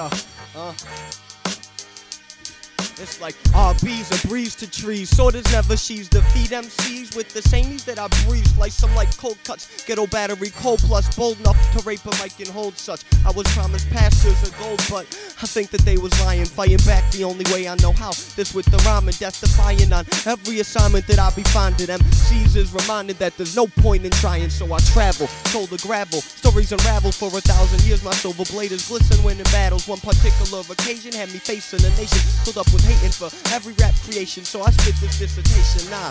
Yeah, uh. It's like RB's a breeze to trees. Sorters never she's defeat MCs with the same ease that I breathe. Like some like cold cuts, ghetto battery, cold plus bold enough to rape a mic and hold such. I was promised pastures of gold, but I think that they was lying. Fighting back the only way I know how. This with the rhyming, death defying on every assignment that I be finding. MCs is reminded that there's no point in trying, so I travel. Shoulder gravel, stories unravel for a thousand years. My silver blade is glisten winning battles. One particular occasion had me facing a nation filled up with hating for every rap creation. So I spit this dissertation. Nah.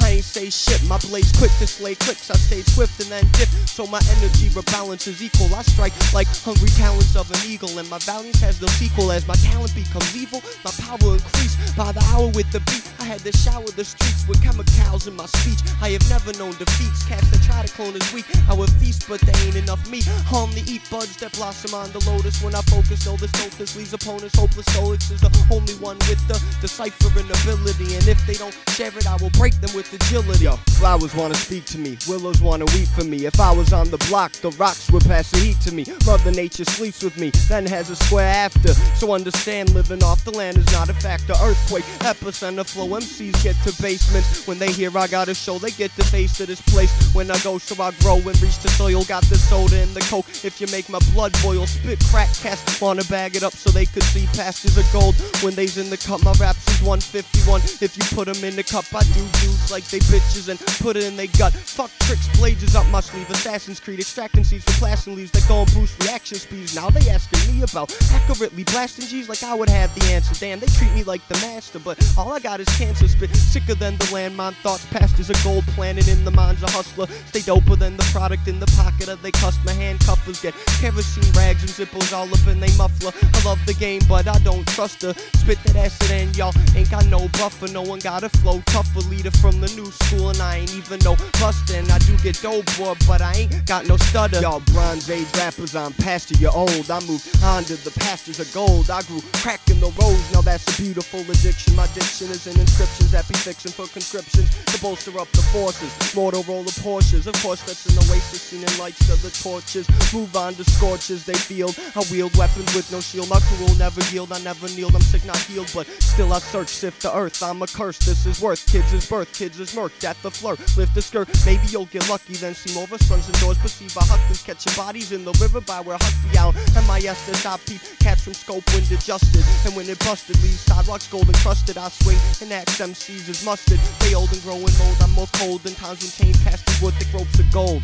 I ain't say shit, my blade's quick to slay clicks. I stay swift and then dip, so my energy rebalances equal. I strike like hungry talons of an eagle, and my valiance has no sequel. As my talent becomes evil, my power increase by the hour with the beat. I had to shower the streets with chemicals in my speech. I have never known defeats. Cats that try to clone is weak. I would feast, but they ain't enough meat. Only eat buds that blossom on the lotus. When I focus, know the focus leaves opponents hopeless. Solix is the only one with the deciphering ability, and if they don't share it, I will break them with agility. Yo, flowers wanna speak to me, willows wanna weep for me. If I was on the block, the rocks would pass the heat to me. Mother Nature sleeps with me, then has a square after. So understand, living off the land is not a factor. Earthquake, epicenter flow. MCs get to basements when they hear I got a show. They get the face of this place. When I go, so I grow and reach the soil. Got the soda and the coke. If you make my blood boil, spit crack cast. Wanna bag it up so they could see pastures of gold. When they's in the cup, my raps is 151. If you put them in the cup, I do dudes like they bitches and put it in they gut. Fuck tricks, blades up my sleeve. Assassin's Creed, extracting seeds for plasting leaves that go and boost reaction speeds. Now they asking me about accurately blasting G's like I would have the answer. Damn, they treat me like the master, but all I got is cancer spit. Sicker than the landmine thoughts, pastors a gold planet in the minds of hustler. Stay doper than the product in the pocket of they customer handcuffers. Get kerosene rags and zippers all up in they muffler. I love the game, but I don't trust her. Spit that acid and y'all ain't got no buffer. No one got a flow tougher. Leader from the new school, and I ain't even no bustin'. I do get dope, boy, but I ain't got no stutter. Y'all Bronze Age rappers, I'm past you, old. I moved on to the pastures of gold. I grew crack in the rose, now that's a beautiful addiction. My diction is in inscriptions that be fixing for conscriptions to bolster up the forces. Motorola Porsches, of course, that's an oasis, seen in lights of the torches. Move on to scorches, they field. I wield weapons with no shield. My crew will never yield, I never kneel. I'm sick, not healed, but still I search, sift the earth. I'm a curse, this is worth. Kids is birth, kids is murked at the flirt. Lift the skirt, maybe you'll get lucky, then see more of sons and doors. Perceive by huckers catching bodies in the river by where Huck be out. And my Estes, peep cats from scope wind adjusted. And when it busted, leaves sidewalks gold encrusted. I swing and axe MCs is mustard. They old and growing mold, I'm more cold than times when chains cast wood thick ropes of gold.